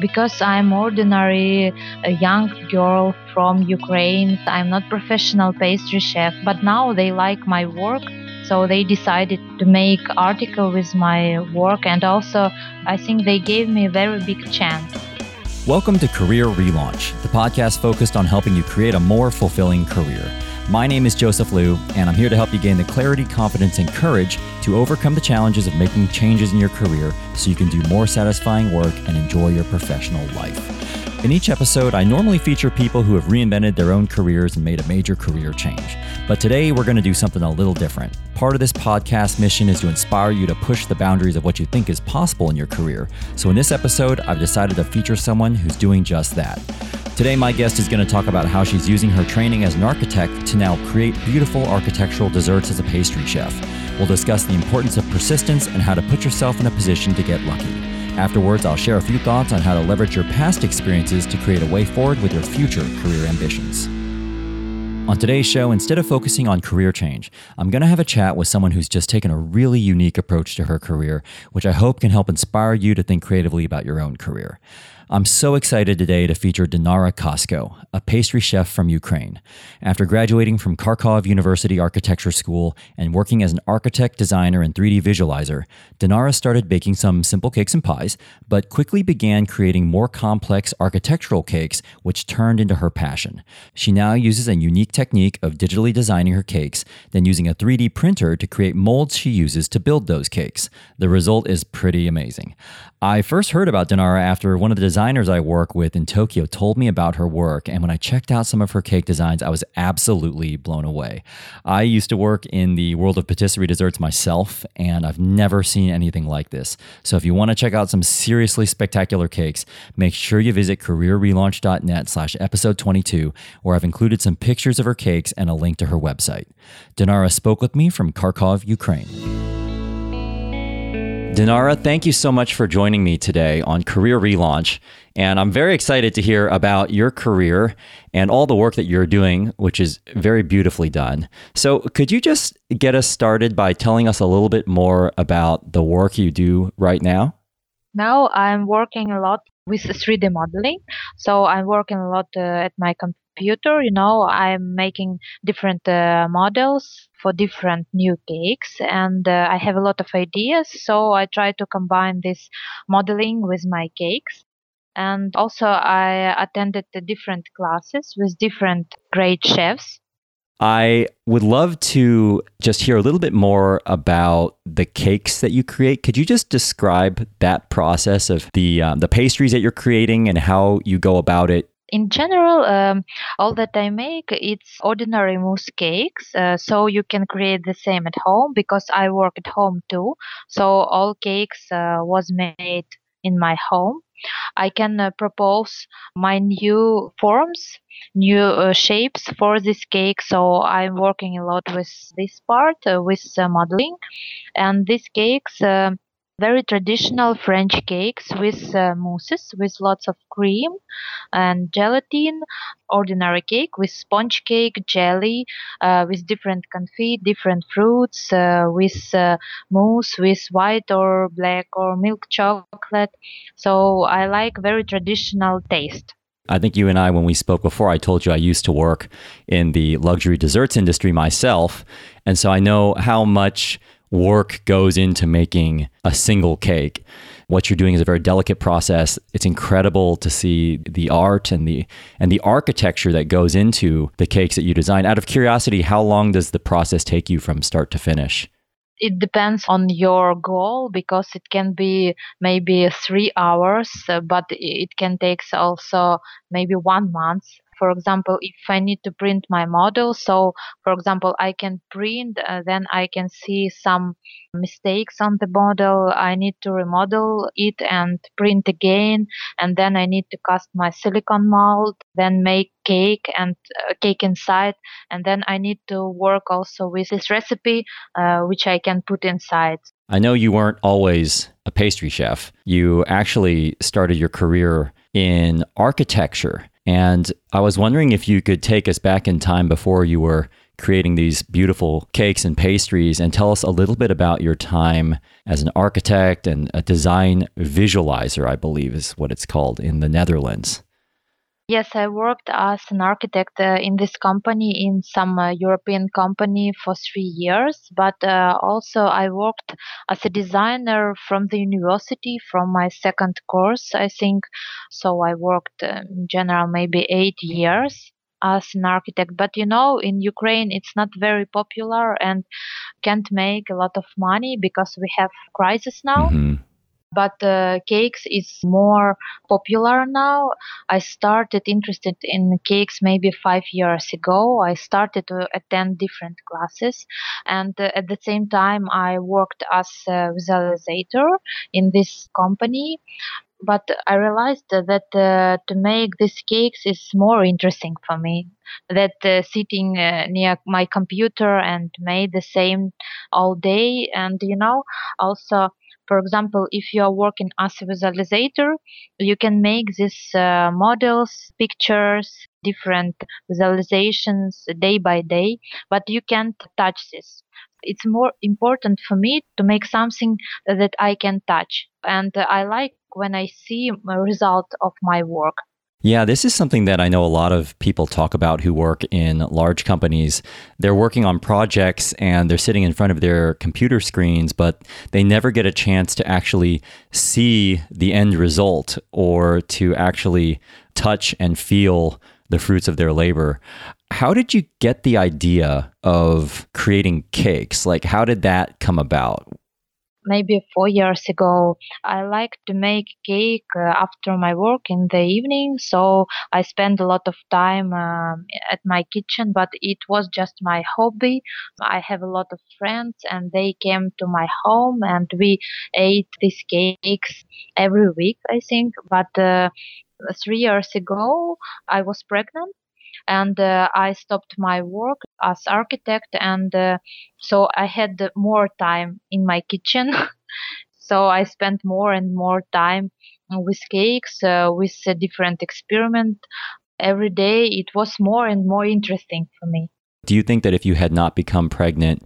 because I'm ordinary a young girl from Ukraine. I'm not professional pastry chef, but now they like my work so they decided to make article with my work and also I think they gave me a very big chance. Welcome to Career Relaunch, the podcast focused on helping you create a more fulfilling career. My name is Joseph Liu, and I'm here to help you gain the clarity, confidence, and courage to overcome the challenges of making changes in your career so you can do more satisfying work and enjoy your professional life. In each episode, I normally feature people who have reinvented their own careers and made a major career change. But today, we're going to do something a little different. Part of this podcast mission is to inspire you to push the boundaries of what you think is possible in your career. So, in this episode, I've decided to feature someone who's doing just that. Today, my guest is going to talk about how she's using her training as an architect to now create beautiful architectural desserts as a pastry chef. We'll discuss the importance of persistence and how to put yourself in a position to get lucky. Afterwards, I'll share a few thoughts on how to leverage your past experiences to create a way forward with your future career ambitions. On today's show, instead of focusing on career change, I'm going to have a chat with someone who's just taken a really unique approach to her career, which I hope can help inspire you to think creatively about your own career. I'm so excited today to feature Dinara Kasko, a pastry chef from Ukraine. After graduating from Kharkov University Architecture School and working as an architect, designer, and 3D visualizer, Dinara started baking some simple cakes and pies, but quickly began creating more complex architectural cakes, which turned into her passion. She now uses a unique technique of digitally designing her cakes, then using a 3D printer to create molds she uses to build those cakes. The result is pretty amazing. I first heard about Dinara after one of the designers I work with in Tokyo told me about her work, and when I checked out some of her cake designs, I was absolutely blown away. I used to work in the world of patisserie desserts myself, and I've never seen anything like this. So if you want to check out some seriously spectacular cakes, make sure you visit careerrelaunch.net slash episode 22, where I've included some pictures of her cakes and a link to her website. Dinara spoke with me from Kharkov, Ukraine. Dinara, thank you so much for joining me today on Career Relaunch. And I'm very excited to hear about your career and all the work that you're doing, which is very beautifully done. So, could you just get us started by telling us a little bit more about the work you do right now? Now, I'm working a lot with 3D modeling. So, I'm working a lot uh, at my computer. You know, I'm making different uh, models for different new cakes and uh, I have a lot of ideas so I try to combine this modeling with my cakes and also I attended the different classes with different great chefs I would love to just hear a little bit more about the cakes that you create. Could you just describe that process of the um, the pastries that you're creating and how you go about it in general, um, all that I make it's ordinary mousse cakes, uh, so you can create the same at home because I work at home too. So all cakes uh, was made in my home. I can uh, propose my new forms, new uh, shapes for this cake. So I'm working a lot with this part, uh, with uh, modeling, and these cakes very traditional French cakes with uh, mousses with lots of cream and gelatin. Ordinary cake with sponge cake, jelly, uh, with different confit, different fruits, uh, with uh, mousse, with white or black or milk chocolate. So I like very traditional taste. I think you and I, when we spoke before, I told you I used to work in the luxury desserts industry myself. And so I know how much work goes into making a single cake. What you're doing is a very delicate process. It's incredible to see the art and the and the architecture that goes into the cakes that you design. Out of curiosity, how long does the process take you from start to finish? it depends on your goal because it can be maybe three hours uh, but it can take also maybe one month for example if i need to print my model so for example i can print uh, then i can see some mistakes on the model. I need to remodel it and print again and then i need to cast my silicon mold then make cake and uh, cake inside and then i need to work also with this recipe uh, which i can put inside. I know you weren't always a pastry chef. You actually started your career in architecture and I was wondering if you could take us back in time before you were creating these beautiful cakes and pastries and tell us a little bit about your time as an architect and a design visualizer, I believe is what it's called in the Netherlands. Yes, I worked as an architect uh, in this company in some uh, European company for three years, but uh, also I worked as a designer from the university from my second course, I think. So I worked uh, in general maybe eight years as an architect. But you know, in Ukraine, it's not very popular and can't make a lot of money because we have crisis now. Mm-hmm but uh, cakes is more popular now. I started interested in cakes maybe five years ago. I started to attend different classes. And uh, at the same time i worked as a visualizer in this company. But I realized that uh, to make these cakes is more interesting for me. That uh, sitting uh, near my computer and made the same all day, and you know, also for example, if you are working as a visualizer, you can make these uh, models, pictures, different visualizations day by day, but you can't touch this. It's more important for me to make something that I can touch. And I like when I see a result of my work. Yeah, this is something that I know a lot of people talk about who work in large companies. They're working on projects and they're sitting in front of their computer screens, but they never get a chance to actually see the end result or to actually touch and feel the fruits of their labor. How did you get the idea of creating cakes? Like, how did that come about? Maybe four years ago. I like to make cake uh, after my work in the evening, so I spend a lot of time uh, at my kitchen, but it was just my hobby. I have a lot of friends and they came to my home and we ate these cakes every week, I think. But uh, three years ago, I was pregnant and uh, I stopped my work as architect, and uh, so I had more time in my kitchen. so I spent more and more time with cakes, uh, with a different experiment. Every day it was more and more interesting for me. Do you think that if you had not become pregnant,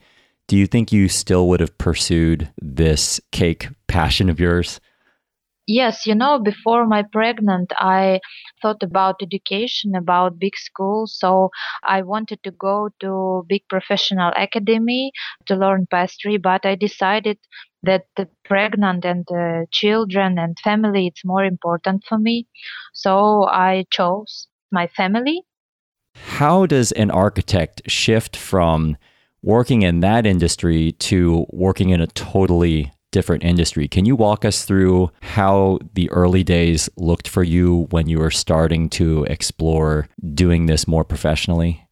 do you think you still would have pursued this cake passion of yours? Yes, you know, before my pregnant, I thought about education, about big schools. So I wanted to go to big professional academy to learn pastry, but I decided that the pregnant and the children and family it's more important for me. So I chose my family. How does an architect shift from working in that industry to working in a totally different industry. Can you walk us through how the early days looked for you when you were starting to explore doing this more professionally?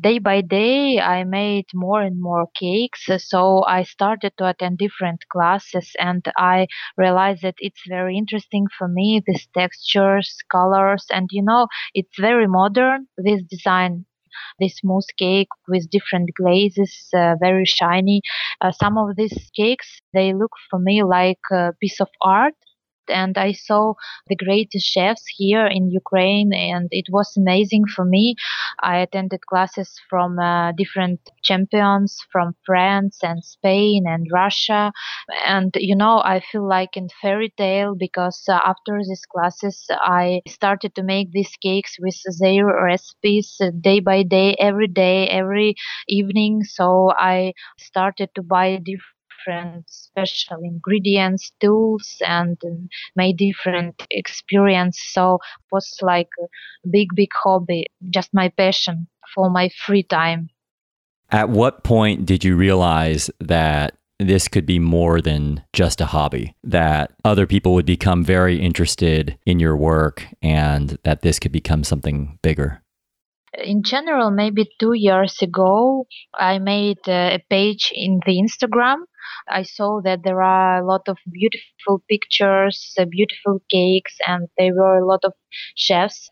Day by day, I made more and more cakes. So I started to attend different classes and I realized that it's very interesting for me, these textures, colors, and you know, it's very modern, this design this smooth cake with different glazes, uh, very shiny. Uh, some of these cakes, they look for me like a piece of art and I saw the greatest chefs here in Ukraine, and it was amazing for me. I attended classes from uh, different champions from France and Spain and Russia, and you know, I feel like in fairy tale because uh, after these classes, I started to make these cakes with their recipes day by day, every day, every evening. So I started to buy different different special ingredients, tools, and made different experience. So it was like a big, big hobby, just my passion for my free time. At what point did you realize that this could be more than just a hobby, that other people would become very interested in your work and that this could become something bigger? In general maybe two years ago i made a page in the instagram I saw that there are a lot of beautiful pictures, uh, beautiful cakes, and there were a lot of chefs.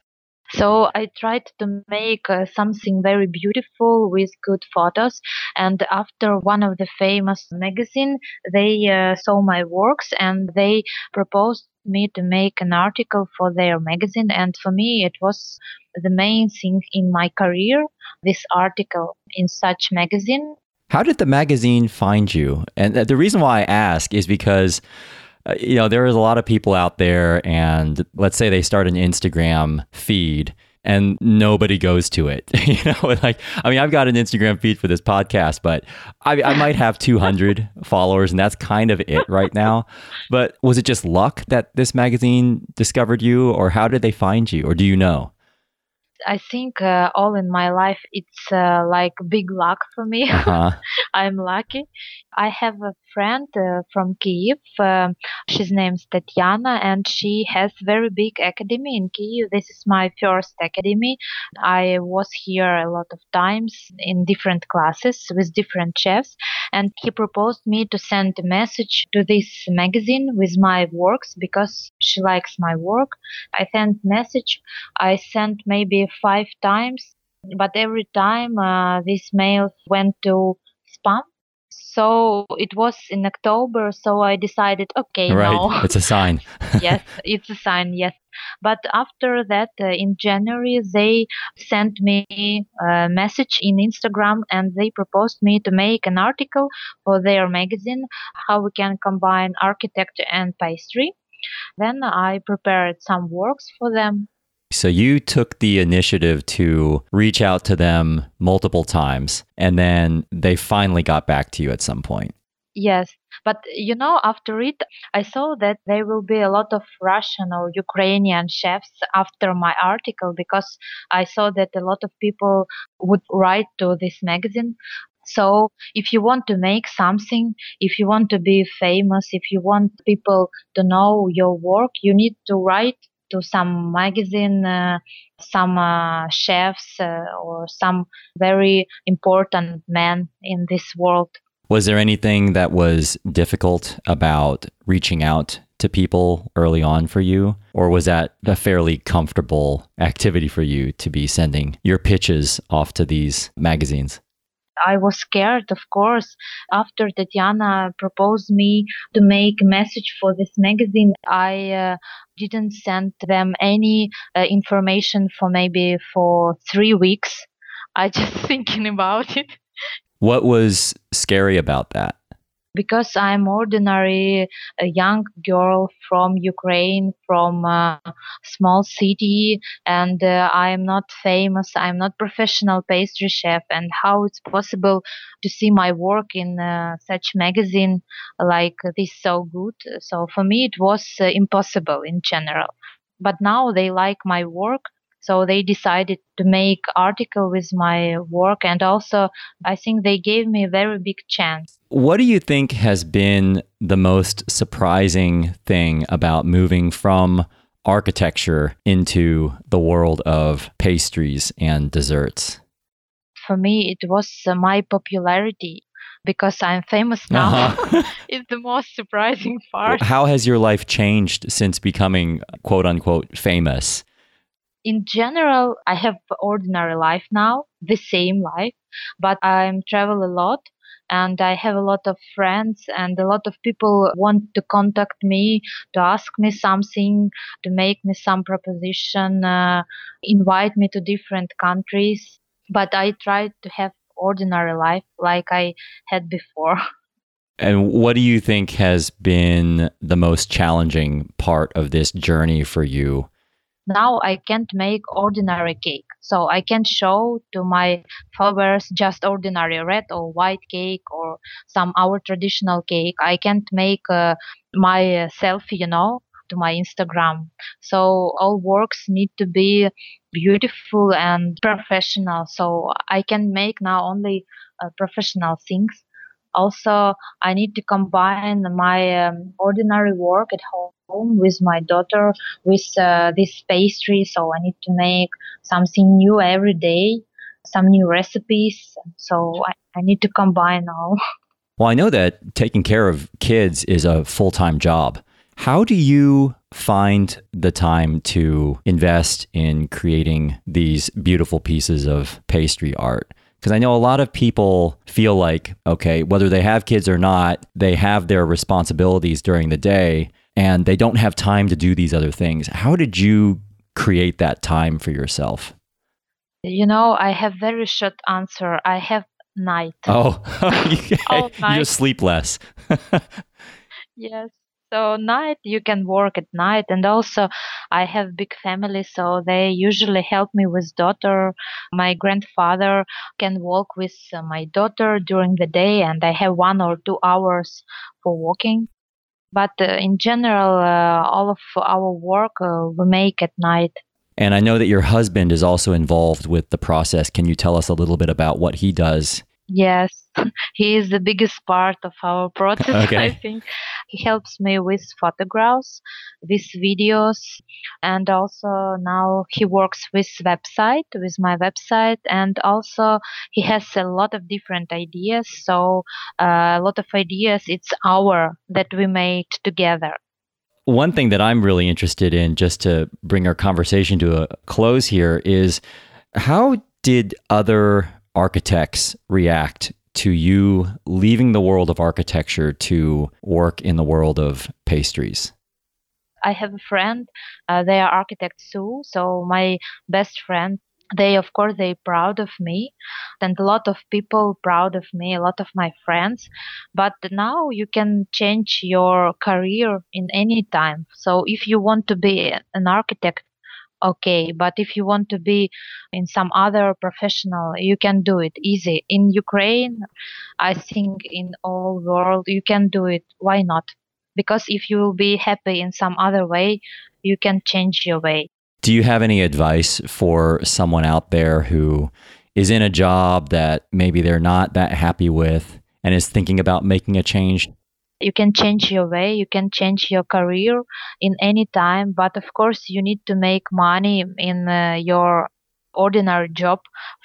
So I tried to make uh, something very beautiful with good photos. And after one of the famous magazine, they uh, saw my works and they proposed me to make an article for their magazine. And for me, it was the main thing in my career, this article. in such magazine. How did the magazine find you? And the reason why I ask is because uh, you know there is a lot of people out there and let's say they start an Instagram feed and nobody goes to it. you know, like I mean, I've got an Instagram feed for this podcast, but I, I might have 200 followers, and that's kind of it right now. But was it just luck that this magazine discovered you, or how did they find you, or do you know? I think uh, all in my life it's uh, like big luck for me. Uh-huh. I'm lucky. I have a friend uh, from Kiev. Um, she's named Tatiana, and she has very big academy in Kiev. This is my first academy. I was here a lot of times in different classes with different chefs, and he proposed me to send a message to this magazine with my works because she likes my work. I sent message. I sent maybe five times, but every time uh, this mail went to spam. So it was in October, so I decided, okay, right, no. it's a sign. yes, it's a sign, yes. But after that, uh, in January, they sent me a message in Instagram and they proposed me to make an article for their magazine, how we can combine architecture and pastry. Then I prepared some works for them so you took the initiative to reach out to them multiple times and then they finally got back to you at some point. Yes, but you know, after it, I saw that there will be a lot of Russian or Ukrainian chefs after my article because I saw that a lot of people would write to this magazine. So, if you want to make something, if you want to be famous, if you want people to know your work, you need to write to some magazine, uh, some uh, chefs, uh, or some very important men in this world. Was there anything that was difficult about reaching out to people early on for you? Or was that a fairly comfortable activity for you to be sending your pitches off to these magazines? I was scared, of course. After Tatiana proposed me to make a message for this magazine, I uh, didn't send them any uh, information for maybe for three weeks. I just thinking about it. What was scary about that? Because I'm ordinary a young girl from Ukraine, from a small city, and uh, I'm not famous. I'm not professional pastry chef, and how it's possible to see my work in uh, such magazine like this so good. So for me, it was uh, impossible in general. But now they like my work so they decided to make article with my work and also I think they gave me a very big chance. What do you think has been the most surprising thing about moving from architecture into the world of pastries and desserts? For me, it was uh, my popularity because I'm famous now. Uh-huh. it's the most surprising part. How has your life changed since becoming quote unquote famous? In general, I have ordinary life now, the same life, but I'm travel a lot and I have a lot of friends and a lot of people want to contact me to ask me something, to make me some proposition, uh, invite me to different countries. But I try to have ordinary life like I had before. And what do you think has been the most challenging part of this journey for you now I can't make ordinary cake. So I can't show to my followers just ordinary red or white cake or some our traditional cake. I can't make uh, my selfie, you know, to my Instagram. So all works need to be beautiful and professional. So I can make now only uh, professional things also i need to combine my um, ordinary work at home with my daughter with uh, this pastry. So i need to make something new every day some new recipes. So i, I need to combine all. Well i know that taking care of kids is a full-time job. How do you find the time to invest in creating these beautiful pieces of pastry art? Because I know a lot of people feel like, okay, whether they have kids or not, they have their responsibilities during the day and they don't have time to do these other things. How did you create that time for yourself? You know, I have very short answer. I have night. Oh, you, All you just sleep less. Yes. So night you can work at night and also I have big family so they usually help me with daughter. My grandfather can walk with uh, my daughter during the day and I have 1 or 2 hours for walking. But uh, in general uh, all of our work uh, we make at night. And I know that your husband is also involved with the process. Can you tell us a little bit about what he does? Yes, he is the biggest part of our process, I think. He helps me with photographs, with videos, and also now he works with website, with my website, and also he has a lot of different ideas. So uh, a lot of ideas, it's our that we made together. One thing that I'm really interested in, just to bring our conversation to a close here, is how did other architects react to you leaving the world of architecture to work in the world of pastries? I have a friend. Uh, they are architects too. So my best friend, they of course they proud of me, and a lot of people proud of me. A lot of my friends. But now you can change your career in any time. So if you want to be an architect, okay. But if you want to be in some other professional, you can do it easy. In Ukraine, I think in all world you can do it. Why not? because if you will be happy in some other way, you can change your way. Do you have any advice for someone out there who is in a job that maybe they're not that happy with and is thinking about making a change? You can change your way, you can change your career in any time, but of course, you need to make money in uh, your ordinary job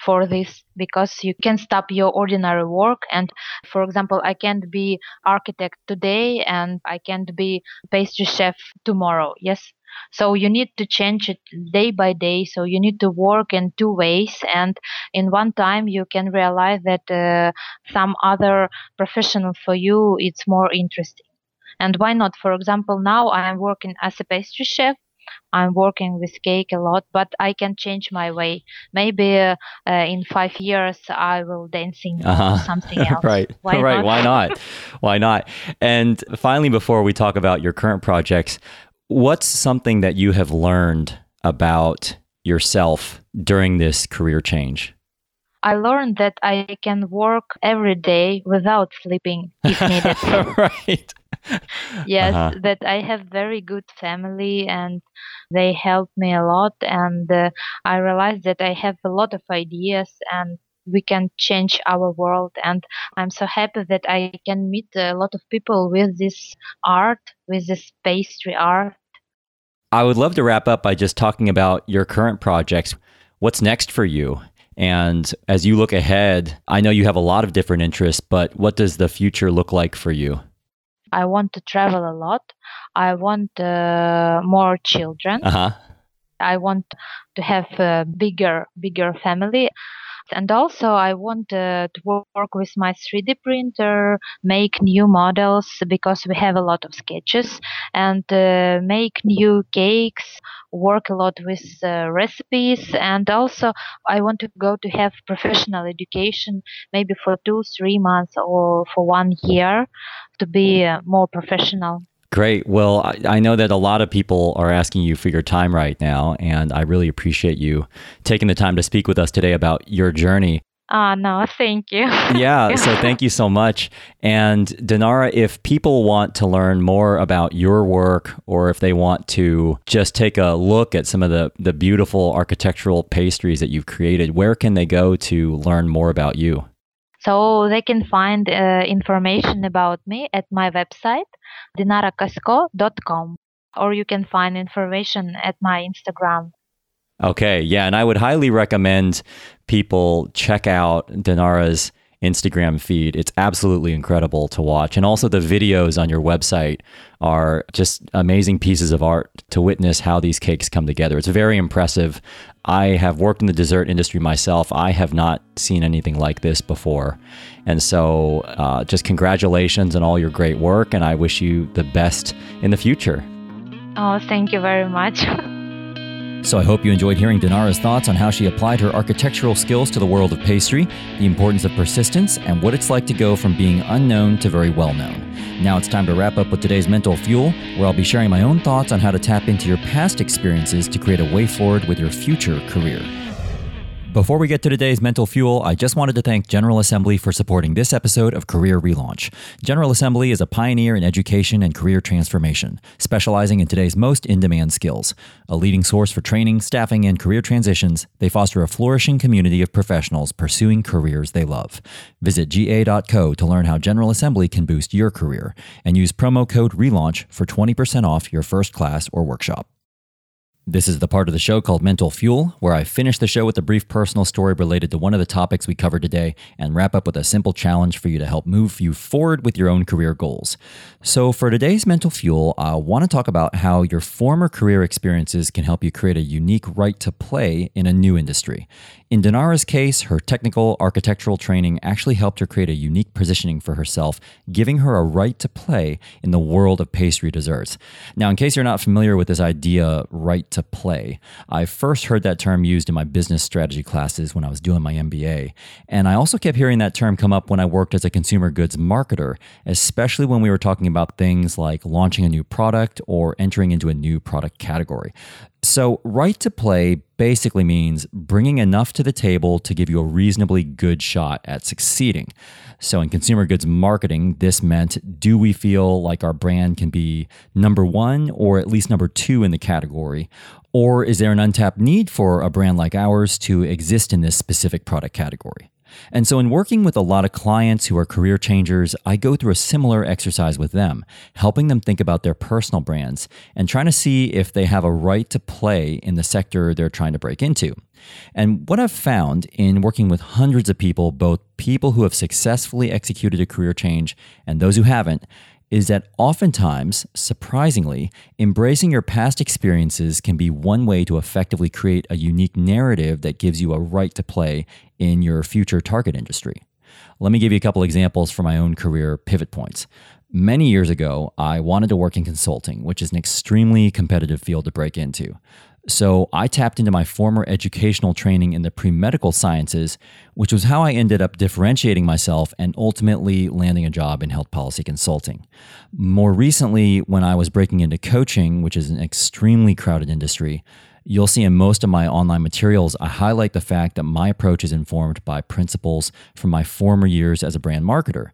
for this because you can stop your ordinary work. And for example i can't be architect today and i can't be pastry chef tomorrow. Yes so you need to change it day by day so you need to work in two ways and in one time you can realize that uh, some other professional for you it's more interesting and why not for example now i am working as a pastry chef I'm working with cake a lot, but I can change my way. Maybe uh, uh, in five years I will dancing Uh-huh. something else. right. Why right. not? Why not? Why not? And finally, before we talk about your current projects, what's something that you have learned about yourself during this career change? I learned that I can work every day without sleeping if needed. right. yes, Uh-huh. that I have very good family and they help me a lot. And uh, I realized that I have a lot of ideas and we can change our world. And I'm so happy that I can meet a lot of people with this art, with this pastry art. I would love to wrap up by just talking about your current projects. What's next for you? And as you look ahead, I know you have a lot of different interests, but what does the future look like for you? I want to travel a lot. I want uh, more children. Uh huh. I want to have a bigger, bigger family. And also, I want to work with my 3D printer, make new models because we have a lot of sketches, and uh, make new cakes, work a lot with uh, recipes. And also, I want to go to have professional education, maybe for two, three months or for one year to be uh, more professional. Great. Well, I, I know that a lot of people are asking you for your time right now, and I really appreciate you taking the time to speak with us today about your journey. Ah, no, thank you. Yeah, so thank you so much. And Dinara, if people want to learn more about your work or if they want to just take a look at some of the, the beautiful architectural pastries that you've created, where can they go to learn more about you? So they can find uh, information about me at my website, dinarakasko.com, or you can find information at my Instagram. Okay, yeah, and I would highly recommend people check out Dinara's Instagram feed. It's absolutely incredible to watch. And also, the videos on your website are just amazing pieces of art to witness how these cakes come together. It's very impressive. I have worked in the dessert industry myself. I have not seen anything like this before. And so, uh, just congratulations on all your great work, and I wish you the best in the future. Oh, thank you very much. So I hope you enjoyed hearing Dinara's thoughts on how she applied her architectural skills to the world of pastry, the importance of persistence, and what it's like to go from being unknown to very well known. Now it's time to wrap up with today's mental fuel, where I'll be sharing my own thoughts on how to tap into your past experiences to create a way forward with your future career. Before we get to today's mental fuel, I just wanted to thank General Assembly for supporting this episode of Career Relaunch. General Assembly is a pioneer in education and career transformation, specializing in today's most in demand skills. A leading source for training, staffing, and career transitions, they foster a flourishing community of professionals pursuing careers they love. Visit ga.co to learn how General Assembly can boost your career and use promo code RELAUNCH for 20% off your first class or workshop. This is the part of the show called Mental Fuel, where I finish the show with a brief personal story related to one of the topics we covered today and wrap up with a simple challenge for you to help move you forward with your own career goals. So, for today's Mental Fuel, I want to talk about how your former career experiences can help you create a unique right to play in a new industry. In Dinara's case, her technical architectural training actually helped her create a unique positioning for herself, giving her a right to play in the world of pastry desserts. Now, in case you're not familiar with this idea, right to play, I first heard that term used in my business strategy classes when I was doing my MBA. And I also kept hearing that term come up when I worked as a consumer goods marketer, especially when we were talking about things like launching a new product or entering into a new product category. So, right to play basically means bringing enough to the table to give you a reasonably good shot at succeeding. So, in consumer goods marketing, this meant do we feel like our brand can be number one or at least number two in the category? Or is there an untapped need for a brand like ours to exist in this specific product category? And so, in working with a lot of clients who are career changers, I go through a similar exercise with them, helping them think about their personal brands and trying to see if they have a right to play in the sector they're trying to break into. And what I've found in working with hundreds of people, both people who have successfully executed a career change and those who haven't, is that oftentimes, surprisingly, embracing your past experiences can be one way to effectively create a unique narrative that gives you a right to play in your future target industry. Let me give you a couple examples from my own career pivot points. Many years ago, I wanted to work in consulting, which is an extremely competitive field to break into. So I tapped into my former educational training in the pre medical sciences, which was how I ended up differentiating myself and ultimately landing a job in health policy consulting. More recently, when I was breaking into coaching, which is an extremely crowded industry, You'll see in most of my online materials, I highlight the fact that my approach is informed by principles from my former years as a brand marketer,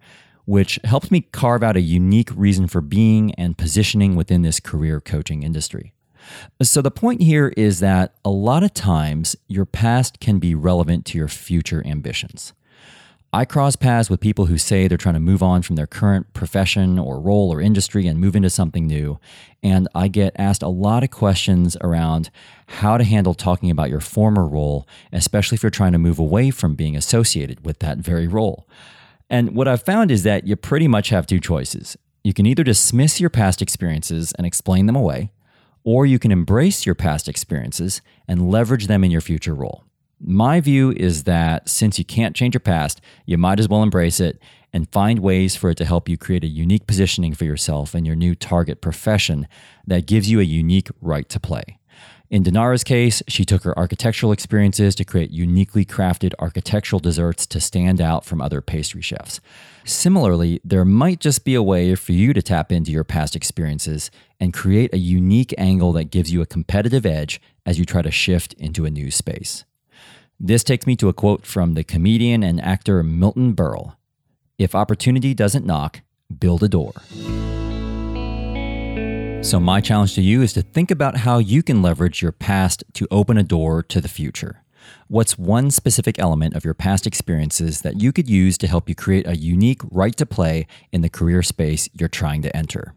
which helps me carve out a unique reason for being and positioning within this career coaching industry. So, the point here is that a lot of times your past can be relevant to your future ambitions. I cross paths with people who say they're trying to move on from their current profession or role or industry and move into something new. And I get asked a lot of questions around how to handle talking about your former role, especially if you're trying to move away from being associated with that very role. And what I've found is that you pretty much have two choices. You can either dismiss your past experiences and explain them away, or you can embrace your past experiences and leverage them in your future role. My view is that since you can't change your past, you might as well embrace it and find ways for it to help you create a unique positioning for yourself in your new target profession that gives you a unique right to play. In Dinara's case, she took her architectural experiences to create uniquely crafted architectural desserts to stand out from other pastry chefs. Similarly, there might just be a way for you to tap into your past experiences and create a unique angle that gives you a competitive edge as you try to shift into a new space. This takes me to a quote from the comedian and actor Milton Berle If opportunity doesn't knock, build a door. So, my challenge to you is to think about how you can leverage your past to open a door to the future. What's one specific element of your past experiences that you could use to help you create a unique right to play in the career space you're trying to enter?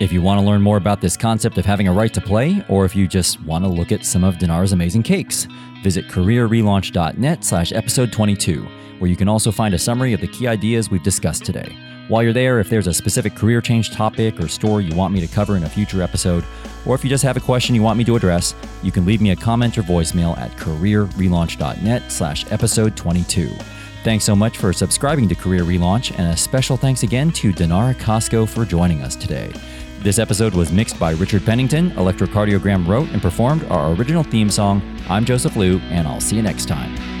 If you want to learn more about this concept of having a right to play, or if you just want to look at some of Dinara's amazing cakes, visit careerrelaunch.net slash episode 22, where you can also find a summary of the key ideas we've discussed today. While you're there, if there's a specific career change topic or story you want me to cover in a future episode, or if you just have a question you want me to address, you can leave me a comment or voicemail at careerrelaunch.net slash episode 22. Thanks so much for subscribing to Career Relaunch, and a special thanks again to Dinara Kasko for joining us today. This episode was mixed by Richard Pennington. Electrocardiogram wrote and performed our original theme song. I'm Joseph Liu, and I'll see you next time.